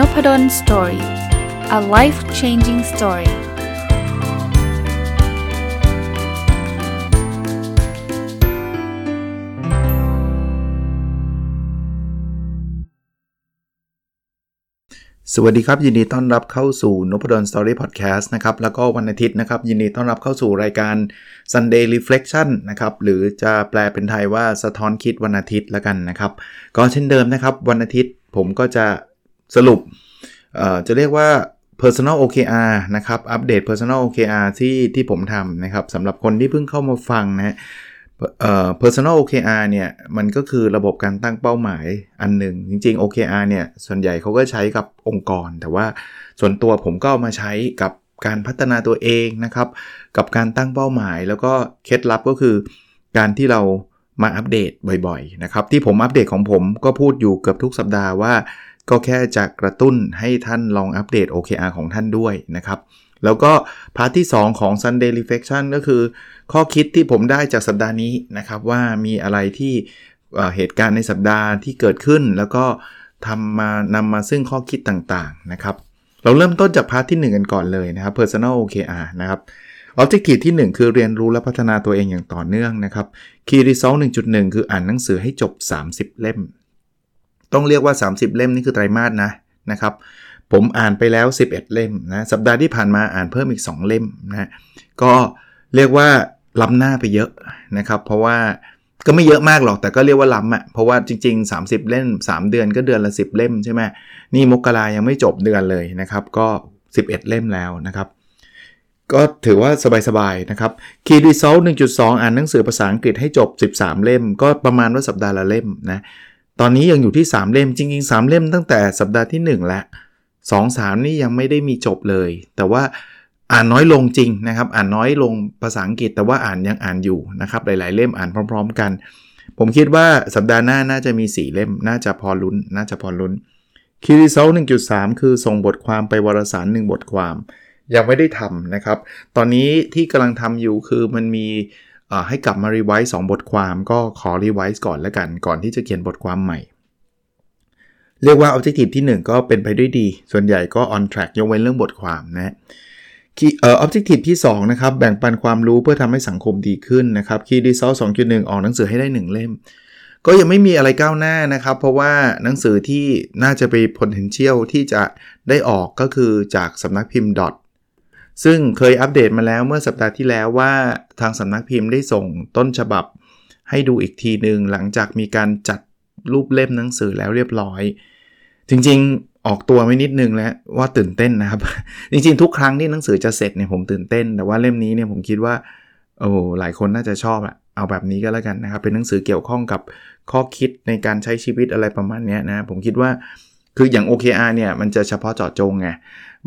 Nopadol's Story a life changing story สวัสดีครับ ยินดีต้อนรับเข้าสู่นพดล Story Podcast นะครับ แล้วก็วันอาทิตย์นะครับ ยินดีต้อนรับเข้าสู่รายการ Sunday Reflection นะครับ หรือจะแปลเป็นไทยว่าสะท้อนคิดวันอาทิตย์แล้วกันนะครับ ก็เช่นเดิมนะครับ วันอาทิตย์ผมก็จะ สรุปจะเรียกว่า personal OKR นะครับอัปเดต personal OKR ที่ที่ผมทำนะครับสำหรับคนที่เพิ่งเข้ามาฟังนะเอ่อ personal OKR เนี่ยมันก็คือระบบการตั้งเป้าหมายอันหนึ่งจริง ๆ OKR เนี่ยส่วนใหญ่เขาก็ใช้กับองค์กร แต่ว่าส่วนตัวผมก็เอามาใช้กับการพัฒนาตัวเองนะครับ กับการตั้งเป้าหมาย แล้วก็เคล็ดลับก็คือ การที่เรามาอัปเดตบ่อยๆนะครับที่ผมอัปเดตของผมก็พูดอยู่เกือบทุกสัปดาห์ว่า ก็แค่จะกระตุ้นให้ท่านลองอัปเดต OKR ของท่านด้วยนะครับ แล้วก็ part ที่ 2 ของ Sunday Reflection ก็คือ ข้อคิดที่ผมได้จากสัปดาห์นี้นะครับว่ามีอะไรที่เหตุการณ์ในสัปดาห์ที่เกิดขึ้น แล้วก็ทำมานำมาซึ่งข้อคิดต่างๆนะครับ เราเริ่มต้นจาก part ที่ 1 กันก่อนเลยนะครับ Personal OKR นะครับ Objective ที่ 1 คือเรียนรู้และพัฒนาตัวเองอย่างต่อเนื่องนะครับ Key Result 1.1 คืออ่านหนังสือให้จบ 30 เล่ม ต้องเรียกว่า 30 เล่มนี่คือไตรมาสนะนะครับ ผมอ่านไปแล้ว 11 เล่มนะสัปดาห์ที่ผ่านมาอ่านเพิ่มอีก 2 เล่มนะก็เรียกว่าล้ำหน้าไปเยอะนะครับ เพราะว่าก็ไม่เยอะมากหรอกแต่ก็เรียกว่าล้ำอะ่ะเพราะว่าจริง ๆ 30 เล่ม 3 เดือนก็เดือนละ 10 เล่มใช่ไหมนี่มกรายังไม่จบเดือนเลยนะครับ ก็ 11 เล่มแล้วนะครับ ก็ถือว่าสบายๆนะครับ Key Result 1.2 อ่านหนังสือภาษาอังกฤษให้จบ 13 เล่ม ก็ประมาณว่าสัปดาห์ละเล่มนะ ตอนนี้ยังอยู่ที่ 3 เล่มจริงๆ 3 เล่มตั้งแต่สัปดาห์ที่ 1 แล้ว2 3นี่ยังไม่ได้มีจบเลย แต่ว่าอ่านน้อยลงจริงนะครับ อ่านน้อยลงภาษาอังกฤษแต่ว่าอ่านยังอ่านอยู่นะครับ หลาย ๆ เล่มอ่านพร้อม ๆ กัน ผมคิดว่าสัปดาห์หน้าน่าจะมี 4 เล่ม น่าจะพอลุ้น น่าจะพอลุ้นKey Result 1.3 คือส่งบทความไปวารสาร 1 บทความ ยังไม่ได้ทำนะครับ ตอนนี้ที่กำลังทำอยู่คือมันมี ให้กลับมา revise บทความก็ขอ revise ก่อนแล้วกัน ก่อนที่จะเขียนบทความใหม่ เรียกว่า Objective ที่ 1 ก็เป็นไปด้วยดี ส่วนใหญ่ก็ on track ยกเว้นเรื่องบทความนะเอ่อ Objective ที่ 2 นะครับ แบ่งปันความรู้เพื่อทำให้สังคมดีขึ้นนะครับ Key Result 2.1 ออกหนังสือให้ได้ 1 เล่ม ก็ยังไม่มีอะไรก้าวหน้านะครับ เพราะว่าหนังสือที่น่าจะไป potential ที่จะได้ออกก็คือจากสำนักพิมพ์ดอท ซึ่งเคยอัปเดตมาแล้วเมื่อสัปดาห์ที่แล้วว่าทางสำนักพิมพ์ได้ส่งต้นฉบับ ให้ดูอีกทีหนึ่งหลังจากมีการจัดรูปเล่มหนังสือแล้วเรียบร้อย จริงๆออกตัวไว้นิดนึงแล้วว่าตื่นเต้นนะครับ จริงๆ ทุกครั้งที่หนังสือจะเสร็จเนี่ยผมตื่นเต้น แต่ว่าเล่มนี้เนี่ยผมคิดว่าโอ้หลายคนน่าจะชอบอะเอาแบบนี้ก็แล้วกันนะครับ เป็นหนังสือเกี่ยวข้องกับข้อคิดในการใช้ชีวิตอะไรประมาณนี้นะผมคิดว่าคืออย่าง OKR เนี่ยมันจะเฉพาะเจาะจงไง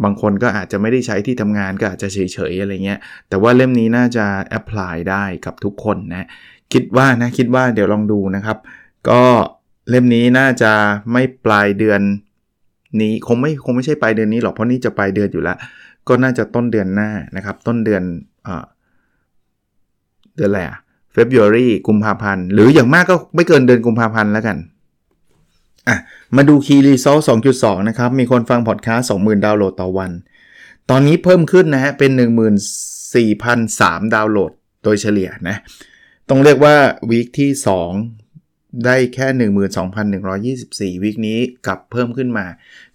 บางคนก็อาจจะไม่ได้ใช้ที่ทำงานก็อาจจะเฉยๆอะไรเงี้ย แต่ว่าเล่มนี้น่าจะแอพพลายได้กับทุกคนนะ คิดว่านะคิดว่าเดี๋ยวลองดูนะครับ ก็เล่มนี้น่าจะไม่ปลายเดือนนี้คงไม่คงไม่ใช่ปลายเดือนนี้หรอกเพราะนี่จะปลายเดือนอยู่แล้ว ก็น่าจะต้นเดือนหน้านะครับ ต้นเดือนเอ่อเดือนอะไรอะ February กุมภาพันธ์หรืออย่างมากก็ไม่เกินเดือนกุมภาพันธ์แล้วกัน อะมาดูคีรีโซล2.2 นะครับ มีคนฟังพอดแคสต์20,000 ดาวน์โหลดต่อวัน ตอนนี้เพิ่มขึ้นนะฮะ เป็น 14,003 ดาวน์โหลดโดยเฉลี่ยนะ ต้องเรียกว่าวีคที่ 2 ได้แค่ 12,124 วีคนี้กลับเพิ่มขึ้นมา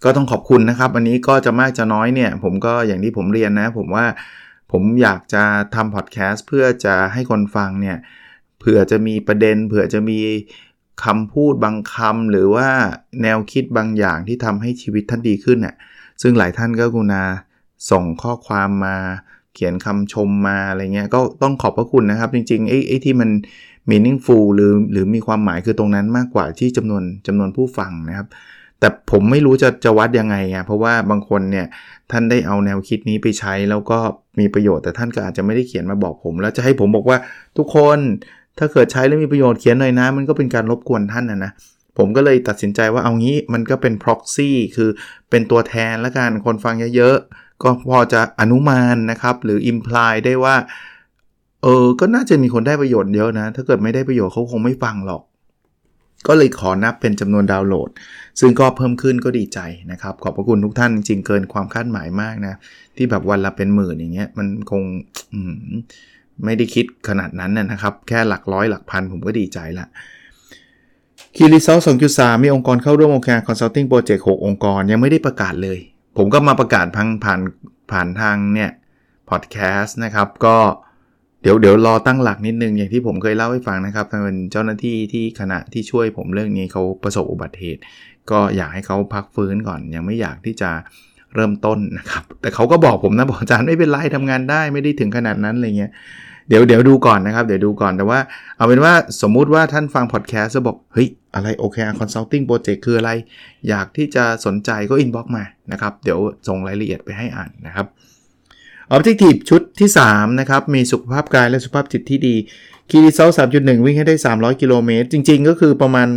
ก็ต้องขอบคุณนะครับ อันนี้ก็จะมากจะน้อยเนี่ย ผมก็อย่างที่ผมเรียนนะ ผมว่าผมอยากจะทำพอดแคสต์เพื่อจะให้คนฟังเนี่ย เผื่อจะมีประเด็น เผื่อจะมี คำพูดบางคำหรือว่าแนวคิดบางอย่างที่ทำให้ชีวิตท่านดีขึ้นน่ยซึ่งหลายท่านก็กุณาส่งข้อความมาเขียนคำชมมาอะไรเงี้ยก็ต้องขอบพระคุณนะครับ จริงๆไอ้ไอ้ที่มัน meaningful หรือหรือมีความหมายคือตรงนั้นมากกว่าที่จำนวนจำนวนผู้ฟังนะครับ แต่ผมไม่รู้จะจะวัดยังไงอะเพราะว่าบางคนเนี่ยท่านได้เอาแนวคิดนี้ไปใช้แล้วก็มีประโยชน์แต่ท่านก็อาจจะไม่ได้เขียนมาบอกผม แล้วจะให้ผมบอกว่าทุกคน ถ้าเกิดใช้แล้วมีประโยชน์เขียนหน่อยนะ มันก็เป็นการรบกวนท่านนะนะผมก็เลยตัดสินใจว่าเอางี้มันก็เป็น proxy คือเป็นตัวแทนและกันคนฟังเยอะๆ ก็พอจะอนุมานนะครับ หรือ imply ได้ว่า เออ ก็น่าจะมีคนได้ประโยชน์เยอะนะ ถ้าเกิดไม่ได้ประโยชน์เขาคงไม่ฟังหรอก ก็เลยขอนับเป็นจำนวนดาวน์โหลด ซึ่งก็เพิ่มขึ้นก็ดีใจนะครับ ขอบพระคุณทุกท่านจริงๆ เกินความคาดหมายมากนะ ที่แบบวันละเป็นหมื่นอย่างเงี้ยมันคง ไม่ได้คิดขนาดนั้นนะครับ แค่หลักร้อยหลักพันผมก็ดีใจละ Key Result สองจุดสาม มีองค์กรเข้าร่วมโครงการ consulting project ห้าองค์กรยังไม่ได้ประกาศเลย ผมก็มาประกาศพังผ่านผ่านทางเนี่ยพอดแคสต์นะครับ ก็เดี๋ยวเดี๋ยวรอตั้งหลักนิดนึง อย่างที่ผมเคยเล่าให้ฟังนะครับเป็นเจ้าหน้าที่ที่คณะที่ช่วยผมเรื่องนี้เขาประสบอุบัติเหตุ ก็อยากให้เขาพักฟื้นก่อน ยังไม่อยากที่จะ เริ่มต้นนะครับ แต่เขาก็บอกผมนะบอกอาจารย์ไม่เป็นไรทำงานได้ไม่ได้ถึงขนาดนั้นอะไรเงี้ยเดี๋ยวเดี๋ยวดูก่อนนะครับ เดี๋ยวดูก่อนแต่ว่าเอาเป็นว่าสมมุติว่าท่านฟังพอดแคสต์จะบอก เฮ้ย อะไร OKR consulting project คืออะไร อยากที่จะสนใจก็ inbox มานะครับ เดี๋ยวส่งรายละเอียดไปให้อ่านนะครับ Objective ชุดที่ 3 นะครับ มีสุขภาพกายและสุขภาพจิตที่ดี Key Result 3.1วิ่งให้ได้ 300 กิโลเมตร จริง ๆ ก็คือประมาณ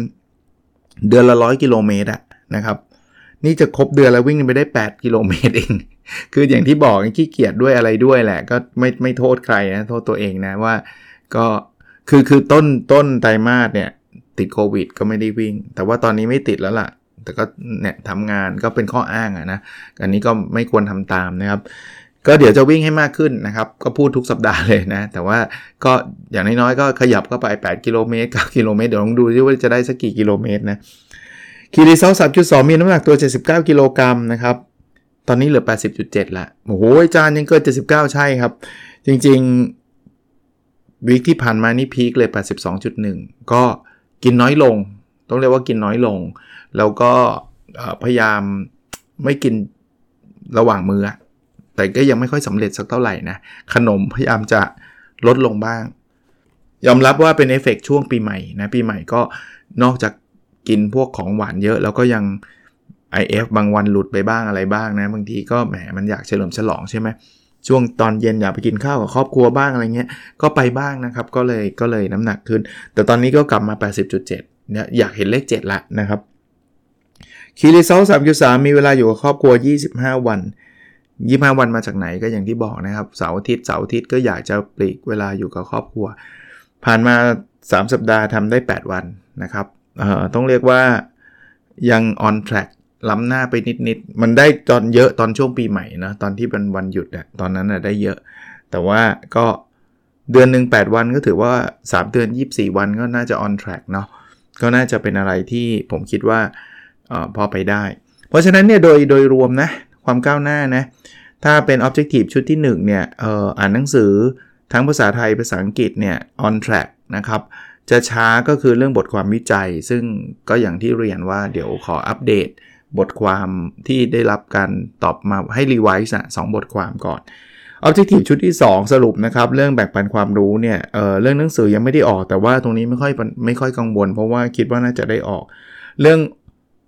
เดือนละ100กิโลเมตรอะนะครับ นี่จะครบเดือนแล้ววิ่งไปได้ 8 กิโลเมตรเอง คืออย่างที่บอกขี้เกียจด้วยอะไรด้วยแหละ ก็ไม่ไม่โทษใครนะโทษตัวเองนะว่าก็คือคือต้นต้นไตรมาสเนี่ย ติดโควิด ก็ไม่ได้วิ่ง แต่ว่าตอนนี้ไม่ติดแล้วล่ะ แต่ก็เนี่ยทำงานก็เป็นข้ออ้างอะนะอันนี้ก็ไม่ควรทำตามนะครับ ก็เดี๋ยวจะวิ่งให้มากขึ้นนะครับ ก็พูดทุกสัปดาห์เลยนะ แต่ว่าก็อย่างน้อยๆก็ขยับเข้าไป 8 กิโลเมตร9กิโลเมตรเดี๋ยวลองดูดิว่าจะได้สักกี่กิโลเมตรนะ คีรีเซล3.2มีน้ำหนักตัว 79 กิโลกรัมนะครับ ตอนนี้เหลือ 80.7 ละโอ้โหจานยังเกิน 79 ใช่ครับ จริงๆ week ที่ผ่านมานี่ peak เลย 82.1 ก็กินน้อยลง ต้องเรียกว่ากินน้อยลง แล้วก็พยายามไม่กินระหว่างมื้อ แต่ก็ยังไม่ค่อยสำเร็จสักเท่าไหร่นะ ขนมพยายามจะลดลงบ้าง ยอมรับว่าเป็นเอฟเฟกช่วงปีใหม่นะ ปีใหม่ก็นอกจาก กินพวกของหวานเยอะ แล้วก็ยัง IF บางวันหลุดไปบ้างอะไรบ้างนะ บางทีก็แหมมันอยากเฉลิมฉลองใช่ไหมช่วงตอนเย็นอยากไปกินข้าวกับครอบครัวบ้างอะไรเงี้ยก็ไปบ้างนะครับ ก็เลยก็เลยน้ำหนักขึ้น แต่ตอนนี้ก็กลับมา 80.7เนี่ยอยากเห็นเลข 7 ละนะครับคีรีเซล3.3มีเวลาอยู่กับครอบครัว 25 วันยี่ห้าวันมาจากไหนก็อย่างที่บอกนะครับเสาร์อาทิตย์เสาร์อาทิตย์ก็อยากจะปลีกเวลาอยู่กับครอบครัว ผ่านมา 3 สัปดาห์ทำได้ 8 วันนะครับ ต้องเรียกว่ายัง on track ล้ำหน้าไปนิดๆ มันได้ตอนเยอะตอนช่วงปีใหม่นะตอนที่เป็นวันหยุดอะตอนนั้นอะได้เยอะ แต่ว่าก็เดือนหนึ่ง8 วันก็ถือว่า 3 เดือน 24 วันก็น่าจะ on track เนาะก็น่าจะเป็นอะไรที่ผมคิดว่าอพอไปได้ เพราะฉะนั้นเนี่ยโดยโดยรวมนะความก้าวหน้านะถ้าเป็น Objective ชุดที่ 1 เนี่ยเอ่ออ่านหนังสือทั้งภาษาไทยภาษาอังกฤษเนี่ย on track นะครับ จะช้าก็คือเรื่องบทความวิจัย ซึ่งก็อย่างที่เรียนว่าเดี๋ยวขออัปเดต บทความที่ได้รับการตอบมาให้ revise สองบทความก่อน Objective ชุดที่ 2 สรุปนะครับ เรื่องแบ่งปันความรู้เนี่ยเรื่องหนังสือยังไม่ได้ออก แต่ว่าตรงนี้ไม่ค่อยไม่ค่อยกังวล เพราะว่าคิดว่าน่าจะได้ออก เรื่อง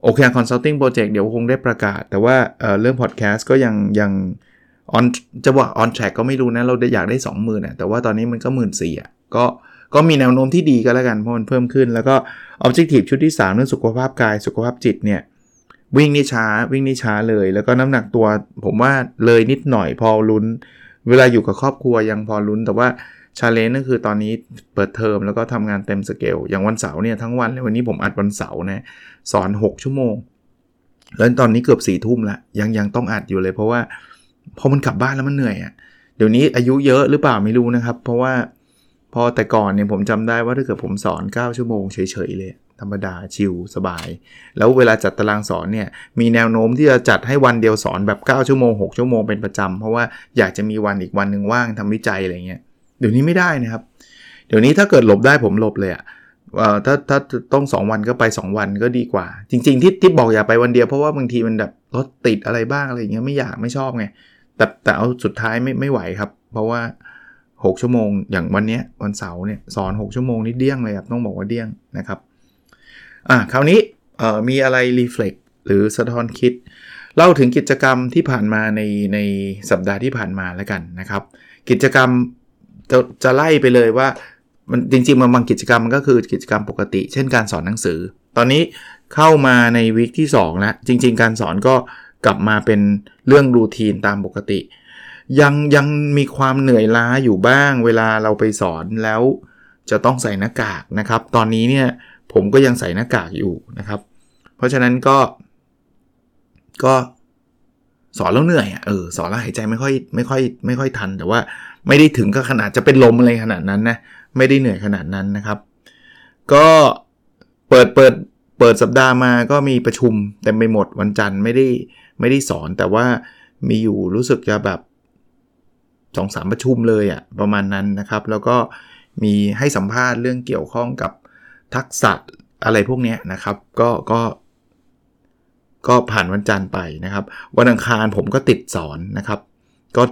OKR consulting project เดี๋ยวคงได้ประกาศ แต่ว่าเรื่องพอดแคสต์ก็ยังยัง on จะบอก on track ก็ไม่รู้นะ เราอยากได้ 20,000นะแต่ว่าตอนนี้มันก็หมื่นสี่อะก็ ก็มีแนวโน้มที่ดีก็แล้วกันเพราะมันเพิ่มขึ้น แล้วก็ objective ชุดที่ 3 เรื่องสุขภาพกายสุขภาพจิตเนี่ยวิ่งนี่ช้าวิ่งนี่ช้าเลย แล้วก็น้ำหนักตัวผมว่าเลยนิดหน่อยพอลุ้น เวลาอยู่กับครอบครัวยังพอลุ้น แต่ว่า challenge ก็คือตอนนี้เปิดเทอมแล้วก็ทำงานเต็มสเกลอย่างวันเสาร์เนี่ยทั้งวันเลยวันนี้ผมอัดวันเสาร์นะสอน 6 ชั่วโมง แล้วตอนนี้เกือบสี่ทุ่มแล้วยังยังต้องอัดอยู่เลย เพราะว่าพอมันกลับบ้านแล้วมันเหนื่อยอะ่ะเดี๋ยวนี้อายุเยอะหรือเปล่าไม่รู้นะครับ เพราะว่า พอแต่ก่อนเนี่ยผมจำได้ว่าถ้าเกิดผมสอน 9 ชั่วโมงเฉยๆเลย ธรรมดาชิลสบาย แล้วเวลาจัดตารางสอนเนี่ยมีแนวโน้มที่จะจัดให้วันเดียวสอนแบบ 9 ชั่วโมง 6 ชั่วโมงเป็นประจำเพราะว่าอยากจะมีวันอีกวันหนึ่งว่างทำวิจัยอะไรเงี้ยเดี๋ยวนี้ไม่ได้นะครับ เดี๋ยวนี้ถ้าเกิดหลบได้ผมหลบเลยอะถ้าถ้าต้อง 2 วันก็ไป 2 วันก็ดีกว่า จริง ๆ ที่ที่บอกอย่าไปวันเดียวเพราะว่าบางทีมันแบบรถติดอะไรบ้างอะไรเงี้ยไม่อยากไม่ชอบไงแต่แต่เอาสุดท้ายไม่ไม่ไหวครับ เพราะว่า 6 ชั่วโมง อย่างวันนี้วันเสาร์เนี่ยสอน 6 ชั่วโมงนี่เดี้ยงเลยครับ ต้องบอกว่าเดี้ยงนะครับอะคราวนี้มีอะไรรีเฟล็กหรือสะท้อนคิด เล่าถึงกิจกรรมที่ผ่านมาในในสัปดาห์ที่ผ่านมาแล้วกันนะครับ กิจกรรมจะจะไล่ไปเลยว่ามันจริงๆมันบางกิจกรรมมันก็คือกิจกรรมปกติ เช่นการสอนหนังสือ ตอนนี้เข้ามาในวิกที่2แล้วจริง ๆ การสอนก็กลับมาเป็นเรื่องรูทีนตามปกติ ยังยังมีความเหนื่อยล้าอยู่บ้าง เวลาเราไปสอนแล้วจะต้องใส่หน้ากากนะครับ ตอนนี้เนี่ยผมก็ยังใส่หน้ากากอยู่นะครับ เพราะฉะนั้นก็ ก็สอนแล้วเหนื่อยอะเออสอนแล้วหายใจไม่ค่อยไม่ค่อยไม่ค่อยทัน แต่ว่าไม่ได้ถึงก็ขนาดจะเป็นลมอะไรขนาดนั้นนะไม่ได้เหนื่อยขนาดนั้นนะครับ ก็เปิดเปิดเปิดสัปดาห์มาก็มีประชุมเต็มไปหมดวันจันทร์ไม่ได้ไม่ได้สอนแต่ว่ามีอยู่รู้สึกจะแบบ สองสามประชุมเลยอะ่ะประมาณนั้นนะครับ แล้วก็มีให้สัมภาษณ์เรื่องเกี่ยวข้องกับทักษะอะไรพวกนี้นะครับ ก็ก็ก็ผ่านวันจันทร์ไปนะครับ วันอังคารผมก็ติดสอนนะครับ ก็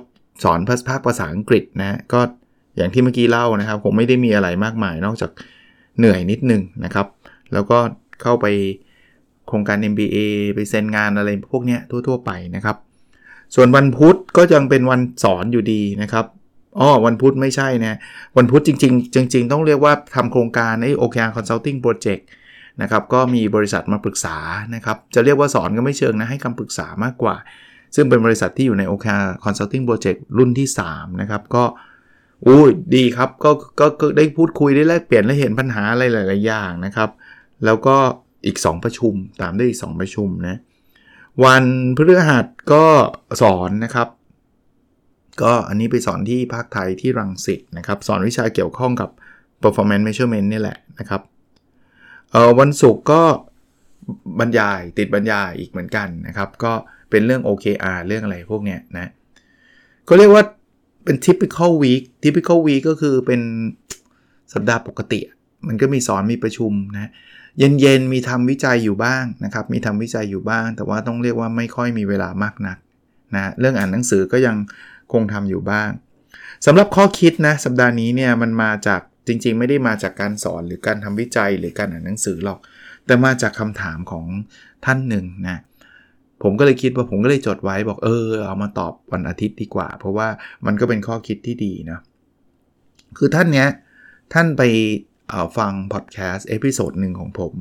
สอนภาษาภาษาอังกฤษนะก็อย่างที่เมื่อกี้เล่านะครับ ผมไม่ได้มีอะไรมากมายนอกจากเหนื่อยนิดนึงนะครับ แล้วก็เข้าไปโครงการ MBA ไปเซ็นงานอะไรพวกนี้ทั่ว ๆ ไปนะครับ ส่วนวันพุธก็ยังเป็นวันสอนอยู่ดีนะครับอ๋อวันพุธไม่ใช่นะ วันพุธจริง ๆ จริง ๆ ต้องเรียกว่าทำโครงการไอ้ OKR Consulting Project นะครับก็มีบริษัทมาปรึกษานะครับ จะเรียกว่าสอนก็ไม่เชิงนะ ให้คำปรึกษามากกว่า ซึ่งเป็นบริษัทที่อยู่ใน OKR Consulting Project รุ่นที่ 3 นะครับ ก็อู้ดีครับกก็ก็ได้พูดคุยได้แลกเปลี่ยนและเห็นปัญหาอะไรหลาย ๆ อย่างนะครับ แล้วก็อีก 2 ประชุมตามด้วยอีก 2 ประชุมนะ วันพฤหัสก็สอนนะครับ ก็อันนี้ไปสอนที่ภาคไทยที่รังสิตนะครับ สอนวิชาเกี่ยวข้องกับ performance measurement นี่แหละนะครับวันศุกร์ก็บรรยายติดบรรยายอีกเหมือนกันนะครับ ก็เป็นเรื่อง OKR เรื่องอะไรพวกเนี้ยนะก็เรียกว่าเป็น typical week typical week ก็คือเป็นสัปดาห์ปกติ มันก็มีสอนมีประชุมนะ เย็นๆมีทำวิจัยอยู่บ้างนะครับ มีทำวิจัยอยู่บ้าง แต่ว่าต้องเรียกว่าไม่ค่อยมีเวลามากนักนะเรื่องอ่านหนังสือก็ยังคงทำอยู่บ้างสำหรับข้อคิดนะสัปดาห์นี้เนี่ยมันมาจากจริง ๆ ไม่ได้มาจากการสอนหรือการทำวิจัยหรือการอ่านหนังสือหรอก แต่มาจากคำถามของท่านหนึ่งนะผมก็เลยคิดว่าผมก็เลยจดไว้บอกเออเอามาตอบวันอาทิตย์ดีกว่า เพราะว่ามันก็เป็นข้อคิดที่ดีนะคือท่านเนี้ยท่านไป ฟังพอดแคสต์ episode หนึ่งของผม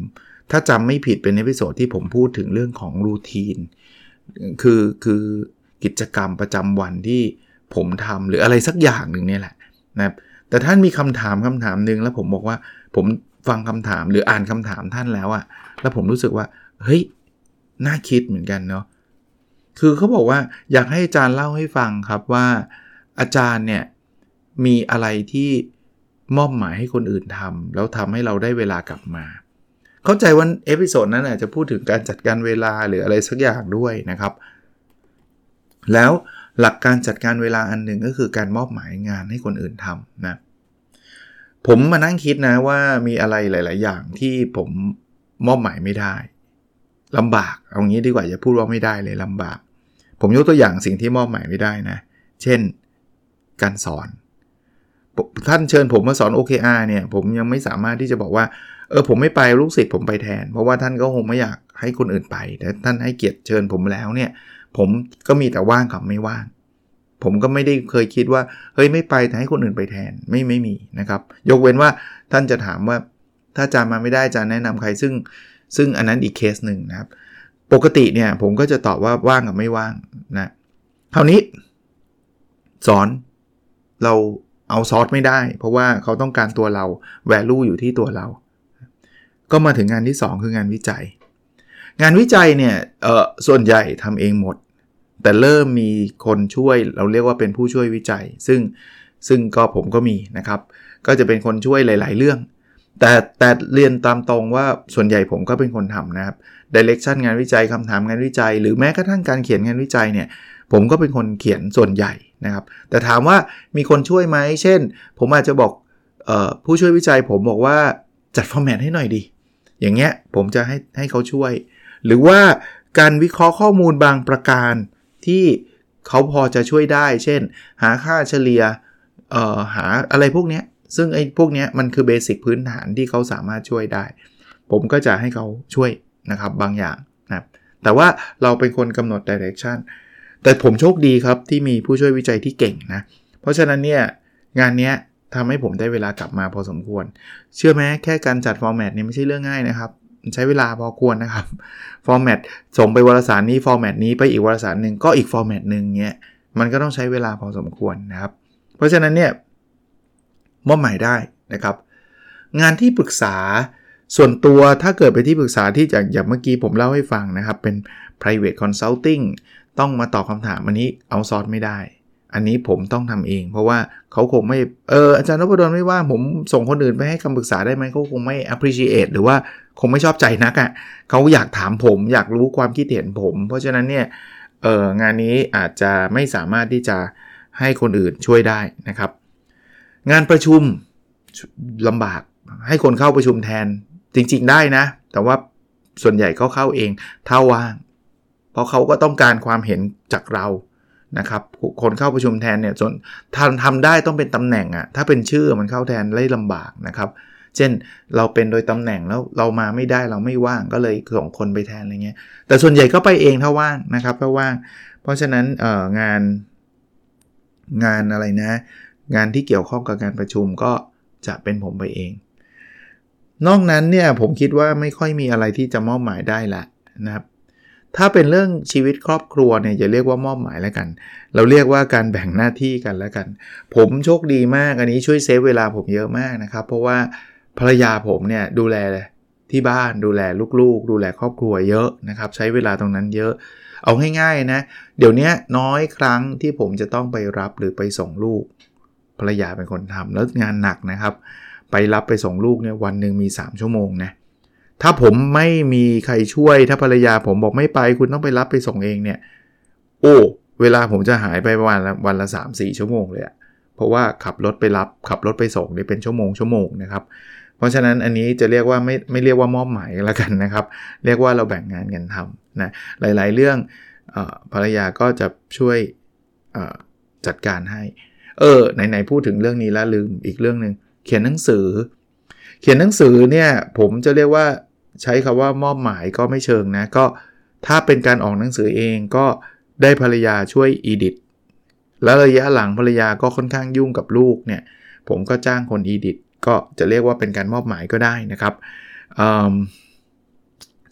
ถ้าจำไม่ผิดเป็น episode ที่ผมพูดถึงเรื่องของ routine คือคือกิจกรรมประจำวันที่ผมทำหรืออะไรสักอย่างหนึ่งนี่แหละนะครับแต่ท่านมีคำถามคำถามหนึ่งแล้วผมบอกว่าผมฟังคำถามหรืออ่านคำถามท่านแล้วอะแล้วผมรู้สึกว่าเฮ้ยน่าคิดเหมือนกันเนาะคือเขาบอกว่าอยากให้อาจารย์เล่าให้ฟังครับว่าอาจารย์เนี่ยมีอะไรที่ มอบหมายให้คนอื่นทำแล้วทำให้เราได้เวลากลับมา เข้าใจว่า episode นั้นอาจจะพูดถึงการจัดการเวลาหรืออะไรสักอย่างด้วยนะครับ แล้วหลักการจัดการเวลาอันหนึ่งก็คือการมอบหมายงานให้คนอื่นทำนะผมมานั่งคิดนะว่ามีอะไรหลาย ๆ อย่างที่ผมมอบหมายไม่ได้ลำบากเอางี้ดีกว่าอย่าพูดว่าไม่ได้เลยลำบาก ผมยกตัวอย่างสิ่งที่มอบหมายไม่ได้นะ เช่น การสอน ท่านเชิญผมมาสอน OKR เนี่ย ผมยังไม่สามารถที่จะบอกว่า เออผมไม่ไปลูกศิษย์ผมไปแทน เพราะว่าท่านก็คงไม่อยากให้คนอื่นไปแต่ท่านให้เกียรติเชิญผมแล้วเนี่ย ผมก็มีแต่ว่างกับไม่ว่าง ผมก็ไม่ได้เคยคิดว่าเฮ้ยไม่ไปแต่ให้คนอื่นไปแทนไม่ไม่มีนะครับ ยกเว้นว่าท่านจะถามว่า ถ้าจามาไม่ได้จะแนะนำใครซึ่ง ซึ่งอันนั้นอีกเคสหนึ่งนะครับ ปกติเนี่ยผมก็จะตอบว่าว่างกับไม่ว่างนะคราวนี้ สอนเรา เอาซอสไม่ได้ เพราะว่าเขาต้องการตัวเรา value อยู่ที่ตัวเรา ก็มาถึงงานที่ 2 คืองานวิจัย งานวิจัยเนี่ยเออส่วนใหญ่ทำเองหมด แต่เริ่มมีคนช่วยเราเรียกว่าเป็นผู้ช่วยวิจัย ซึ่งซึ่งก็ผมก็มีนะครับ ก็จะเป็นคนช่วยหลาย ๆ เรื่องแต่แต่เรียนตามตรงว่าส่วนใหญ่ผมก็เป็นคนทำนะครับดิเรกชันงานวิจัยคำถามงานวิจัย หรือแม้กระทั่งการเขียนงานวิจัยเนี่ย ผมก็เป็นคนเขียนส่วนใหญ่ นะครับ แต่ถามว่ามีคนช่วยไหม เช่น ผมอาจจะบอกออผู้ช่วยวิจัยผมบอกว่าจัดฟอร์แมตให้หน่อยดี อย่างเงี้ยผมจะให้ให้เขาช่วย หรือว่าการวิเคราะห์ข้อมูลบางประการที่เขาพอจะช่วยได้ เช่น หาค่าเฉลี่ยหาอะไรพวกนี้ซึ่งไอ้พวกนี้มันคือเบสิกพื้นฐานที่เขาสามารถช่วยได้ ผมก็จะให้เขาช่วยนะครับบางอย่างนะแต่ว่าเราเป็นคนกำหนดดิเรกชัน แต่ผมโชคดีครับที่มีผู้ช่วยวิจัยที่เก่งนะ เพราะฉะนั้นเนี่ยงานนี้ทำให้ผมได้เวลากลับมาพอสมควร เชื่อไหมแค่การจัด format เนี่ยไม่ใช่เรื่องง่ายนะครับใช้เวลาพอควรนะครับ format ส่งไปวารสารนี้ format นี้ไปอีกวารสารหนึ่งก็อีก format หนึ่งเงี้ยมันก็ต้องใช้เวลาพอสมควรนะครับ เพราะฉะนั้นเนี่ยมอบหมายได้นะครับ งานที่ปรึกษา ส่วนตัวถ้าเกิดไปที่ปรึกษาที่อย่างอย่างเมื่อกี้ผมเล่าให้ฟังนะครับ เป็น private consulting ต้องมาตอบคำถามอันนี้เอาซอสไม่ได้ อันนี้ผมต้องทำเอง เพราะว่าเขาคงไม่ เอออาจารย์นพดลไม่ว่าผมส่งคนอื่นไปให้คำปรึกษาได้ไหมเขาคงไม่ appreciate หรือว่าคงไม่ชอบใจนักอะ่ะเขาอยากถามผมอยากรู้ความคิดเห็นผม เพราะฉะนั้นเนี่ยเอองานนี้อาจจะไม่สามารถที่จะให้คนอื่นช่วยได้นะครับ งานประชุมลำบากให้คนเข้าประชุมแทน จริงๆได้นะ แต่ว่าส่วนใหญ่เขาเข้าเอง ถ้าว่าง เพราะเขาก็ต้องการความเห็นจากเรานะครับคนเข้าประชุมแทนเนี่ยส่วนทำทำได้ต้องเป็นตำแหน่งอะถ้าเป็นชื่อมันเข้าแทนได้ลำบากนะครับ เช่นเราเป็นโดยตำแหน่งแล้วเรามาไม่ได้เราไม่ว่างก็เลยส่งคนไปแทนอะไรเงี้ยแต่ส่วนใหญ่ก็ไปเองถ้าว่างนะครับถ้าว่าง เพราะฉะนั้นเอองานงานอะไรนะ งานที่เกี่ยวข้องกับการประชุมก็จะเป็นผมไปเอง นอกนั้นเนี่ยผมคิดว่าไม่ค่อยมีอะไรที่จะมอบหมายได้ละนะครับ ถ้าเป็นเรื่องชีวิตครอบครัวเนี่ยจะเรียกว่ามอบหมายแล้วกัน เราเรียกว่าการแบ่งหน้าที่กันแล้วกัน ผมโชคดีมากอันนี้ช่วยเซฟเวลาผมเยอะมากนะครับ เพราะว่าภรรยาผมเนี่ยดูแลที่บ้านดูแลลูกๆ ดูแลครอบครัวเยอะนะครับ ใช้เวลาตรงนั้นเยอะ เอาง่ายๆนะ เดี๋ยวนี้น้อยครั้งที่ผมจะต้องไปรับหรือไปส่งลูก ภรรยาเป็นคนทำแล้วงานหนักนะครับ ไปรับไปส่งลูกเนี่ยวันหนึ่งมี 3 ชั่วโมงนะถ้าผมไม่มีใครช่วยถ้าภรรยาผมบอกไม่ไป คุณต้องไปรับไปส่งเองเนี่ย โอ้เวลาผมจะหายไปวันละวันละ 3 4 ชั่วโมงเลยอะเพราะว่าขับรถไปรับขับรถไปส่งนี่เป็นชั่วโมงชั่วโมงนะครับเพราะฉะนั้นอันนี้จะเรียกว่าไม่ไม่เรียกว่ามอบหมายแล้วกันนะครับ เรียกว่าเราแบ่งงานกันทำนะหลาย ๆ เรื่องภรรยาก็จะช่วยจัดการให้ เออไหนๆพูดถึงเรื่องนี้แล้วลืมอีกเรื่องหนึ่ง เขียนหนังสือ เขียนหนังสือเนี่ยผมจะเรียกว่าใช้คำว่ามอบหมายก็ไม่เชิงนะ ก็ถ้าเป็นการออกหนังสือเองก็ได้ภรรยาช่วยอีดิทแล้วระยะหลังภรรยาก็ค่อนข้างยุ่งกับลูกเนี่ยผมก็จ้างคนอีดิทก็จะเรียกว่าเป็นการมอบหมายก็ได้นะครับ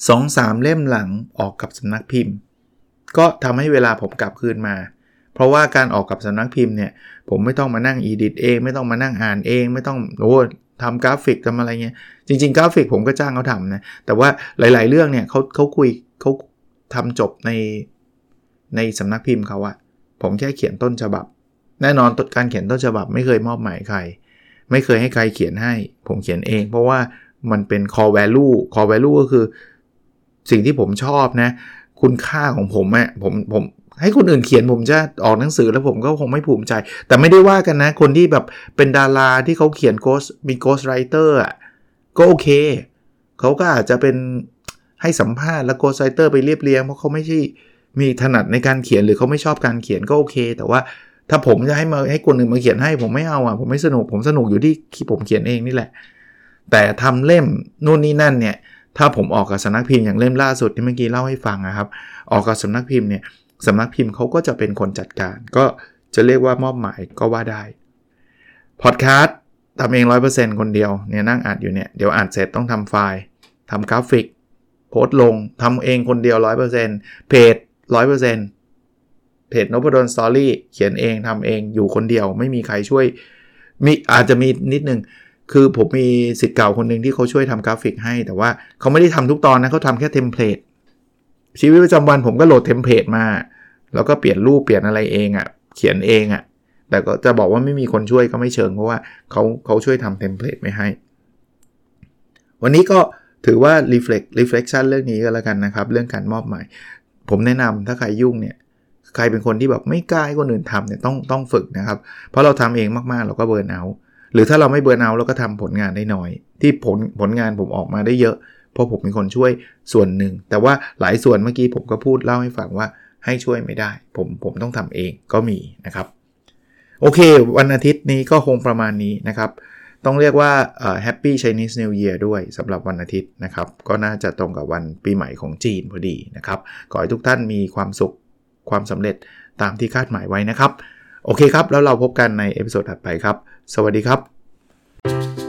สองสามเล่มหลังออกกับสำนักพิมพ์ ก็ทำให้เวลาผมกลับคืนมา เพราะว่าการออกกับสำนักพิมพ์เนี่ยผมไม่ต้องมานั่ง edit เอง ไม่ต้องมานั่งอ่านเอง ไม่ต้องโอ้ทำกราฟิกทำอะไรเงี้ยจริง ๆ กราฟิกผมก็จ้างเขาทำนะแต่ว่าหลาย ๆ เรื่องเนี่ยเขาเขาคุยเขาทำจบในในสำนักพิมพ์เขาอะผมแค่เขียนต้นฉบับ แน่นอนการเขียนต้นฉบับไม่เคยมอบหมายใคร ไม่เคยให้ใครเขียนให้ ผมเขียนเอง เพราะว่ามันเป็น core value core value ก็คือ สิ่งที่ผมชอบนะ คุณค่าของผมอะผมผม ให้คนอื่นเขียนผมจะออกหนังสือแล้วผมก็คงไม่ภูมิใจ แต่ไม่ได้ว่ากันนะ คนที่แบบเป็นดาราที่เขาเขียน ghost มี ghost writer อะก็โอเค เขาก็อาจจะเป็นให้สัมภาษณ์แล้ว ghost writer ไปเรียบเรียงเพราะเขาไม่ใช่มีถนัดในการเขียนหรือเขาไม่ชอบการเขียนก็โอเค แต่ว่าถ้าผมจะให้มาให้คนอื่นมาเขียนให้ผมไม่เอาอะผมไม่สนุกผมสนุกอยู่ที่ผมเขียนเองนี่แหละ แต่ทำเล่มนู่นนี่นั่นเนี่ยถ้าผมออกกับสำนักพิมพ์อย่างเล่มล่าสุดที่เมื่อกี้เล่าให้ฟังนะครับ ออกกับสำนักพิมพ์เนี่ย สำนักพิมพ์เขาก็จะเป็นคนจัดการ ก็จะเรียกว่ามอบหมายก็ว่าได้พอดแคสต์ทำเอง 100%คนเดียวเนี่ยนั่งอ่านอยู่เนี่ยเดี๋ยวอ่านเสร็จต้องทำไฟล์ทำกราฟิก โพสต์ลงทำเองคนเดียว 100%เพจ 100%เพจนพดล Story เขียนเองทำเองอยู่คนเดียว ไม่มีใครช่วยมีอาจจะมีนิดนึงคือผมมีศิษย์เก่าคนหนึ่งที่เขาช่วยทำกราฟิกให้ แต่ว่าเขาไม่ได้ทำทุกตอนนะเขาทำแค่ template ชีวิตประจำวันผมก็โหลด template มา แล้วก็เปลี่ยนรูปเปลี่ยนอะไรเองอะ่ะ เขียนเองอะ่ะ แต่ก็จะบอกว่าไม่มีคนช่วยก็ไม่เชิงเพราะว่าเขาเขาช่วยทำ template ไว้ให้ วันนี้ก็ถือว่า reflect reflection เรื่องนี้ก็แล้วกันนะครับ เรื่องการมอบหมาย ผมแนะนำถ้าใครยุ่งเนี่ยใครเป็นคนที่แบบไม่กล้าให้คนอื่นทำเนี่ยต้องต้องฝึกนะครับ เพราะเราทำเองมากๆ เราก็เบิร์นเอา หรือถ้าเราไม่เบิร์นเอาเราก็ทำผลงานได้น้อย ที่ผลผลงานผมออกมาได้เยอะ เพราะผมเป็นคนช่วยส่วนหนึ่ง แต่ว่าหลายส่วนเมื่อกี้ผมก็พูดเล่าให้ฟังว่าให้ช่วยไม่ได้ ผมผมต้องทำเองก็มีนะครับ โอเค วันอาทิตย์นี้ก็คงประมาณนี้นะครับ ต้องเรียกว่า Happy Chinese New Year ด้วยสำหรับวันอาทิตย์นะครับ ก็น่าจะตรงกับวันปีใหม่ของจีนพอดีนะครับ ขอให้ทุกท่านมีความสุขความสำเร็จตามที่คาดหมายไว้นะครับ โอเคครับ แล้วเราพบกันใน episode ถัดไปครับ สวัสดีครับ